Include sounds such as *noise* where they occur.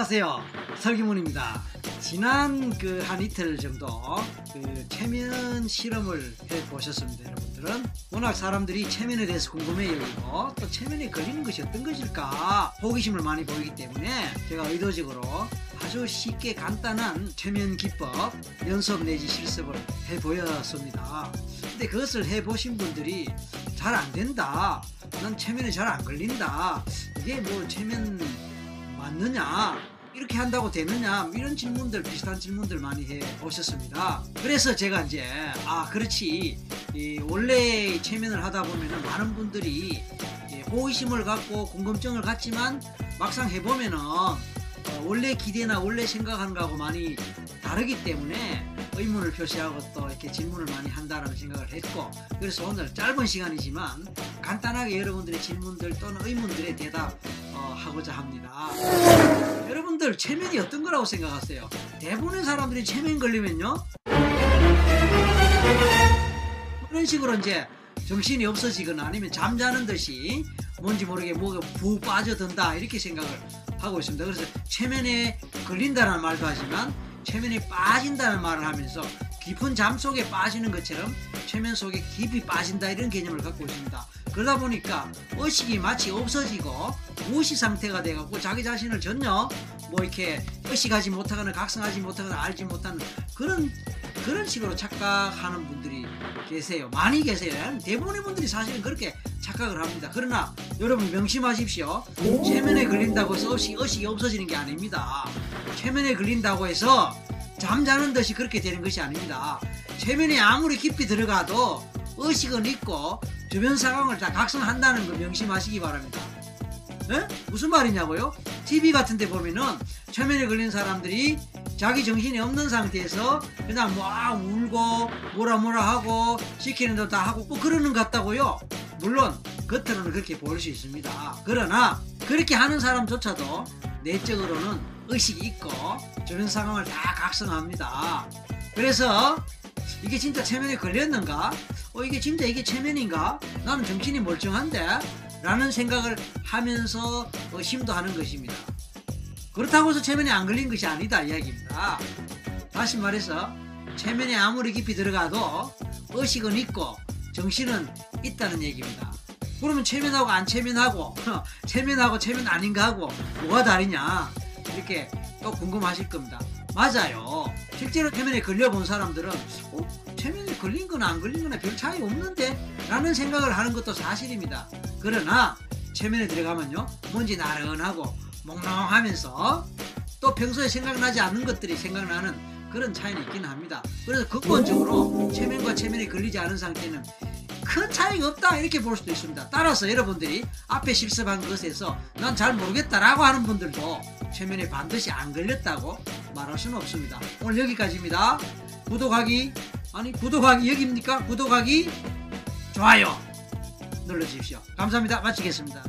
안녕하세요. 설기문입니다. 지난 그 한 이틀 정도 그 체면 실험을 해 보셨습니다, 여러분들은. 워낙 사람들이 체면에 대해서 궁금해 여기고 또 체면에 걸리는 것이 어떤 것일까 호기심을 많이 보이기 때문에 제가 의도적으로 아주 쉽게 간단한 체면 기법 연습 내지 실습을 해 보였습니다. 근데 그것을 해 보신 분들이 잘 안 된다. 난 체면에 잘 안 걸린다. 이게 뭐 체면 맞느냐? 이렇게 한다고 되느냐? 이런 질문들, 비슷한 질문들 많이 해 오셨습니다. 그래서 제가 이제, 아, 그렇지. 이 원래 체면을 하다 보면은 많은 분들이 이 호기심을 갖고 궁금증을 갖지만 막상 해보면은 어, 원래 기대나 원래 생각하는 거하고 많이 다르기 때문에 의문을 표시하고 또 이렇게 질문을 많이 한다라는 생각을 했고 그래서 오늘 짧은 시간이지만 간단하게 여러분들의 질문들 또는 의문들에 대답 어, 하고자 합니다. 여러분들 체면이 어떤 거라고 생각하세요? 대부분의 사람들이 체면 걸리면요 그런 식으로 이제 정신이 없어지거나 아니면 잠자는 듯이 뭔지 모르게 뭐가 부 빠져든다 이렇게 생각을 하고 있습니다. 그래서 체면에 걸린다는 말도 하지만 체면에 빠진다는 말을 하면서 깊은 잠 속에 빠지는 것처럼 체면 속에 깊이 빠진다 이런 개념을 갖고 있습니다. 그러다 보니까 의식이 마치 없어지고 무시 상태가 돼갖고 자기 자신을 전혀 뭐 이렇게 의식하지 못하거나 각성하지 못하거나 알지 못하는 그런 그런 식으로 착각하는 분들이 계세요. 많이 계세요. 대부분의 분들이 사실은 그렇게 착각을 합니다. 그러나 여러분 명심하십시오. 체면에 걸린다고 해서 의식, 의식이 없어지는 게 아닙니다. 체면에 걸린다고 해서 잠자는 듯이 그렇게 되는 것이 아닙니다. 체면에 아무리 깊이 들어가도 의식은 있고 주변 상황을 다 각성한다는 거 명심하시기 바랍니다. 에? 무슨 말이냐고요? TV 같은 데 보면은 체면에 걸린 사람들이 자기 정신이 없는 상태에서 그냥 뭐 아, 울고 뭐라 뭐라 하고 시키는 대로 다 하고 뭐 그러는 것 같다고요. 물론 겉으로는 그렇게 보일 수 있습니다. 그러나 그렇게 하는 사람조차도 내적으로는 의식이 있고 주변 상황을 다 각성합니다. 그래서 이게 진짜 체면에 걸렸는가? 어 이게 진짜 이게 체면인가? 나는 정신이 멀쩡한데? 라는 생각을 하면서 어, 심도하는 것입니다. 그렇다고 해서 체면에 안 걸린 것이 아니다 이야기입니다. 다시 말해서 체면에 아무리 깊이 들어가도 의식은 있고 정신은 있다는 얘기입니다. 그러면 체면하고 안 체면하고 체면하고 *laughs* 체면 아닌가 하고 뭐가 다르냐 이렇게 또 궁금하실 겁니다. 맞아요. 실제로 체면에 걸려본 사람들은 어, 체면에 걸린 거나 안 걸린 거나 별 차이 없는데 라는 생각을 하는 것도 사실입니다. 그러나 체면에 들어가면요 뭔지 나른하고 몽롱하면서 또 평소에 생각나지 않는 것들이 생각나는 그런 차이는 있긴 합니다. 그래서 근본적으로 체면과 체면에 걸리지 않은 상태는 큰 차이가 없다 이렇게 볼 수도 있습니다. 따라서 여러분들이 앞에 실습한 것에서 난 잘 모르겠다라고 하는 분들도 체면에 반드시 안 걸렸다고 말할 수는 없습니다. 오늘 여기까지입니다. 구독하기 아니 구독하기 여기입니까? 구독하기 좋아요 눌러주십시오. 감사합니다. 마치겠습니다.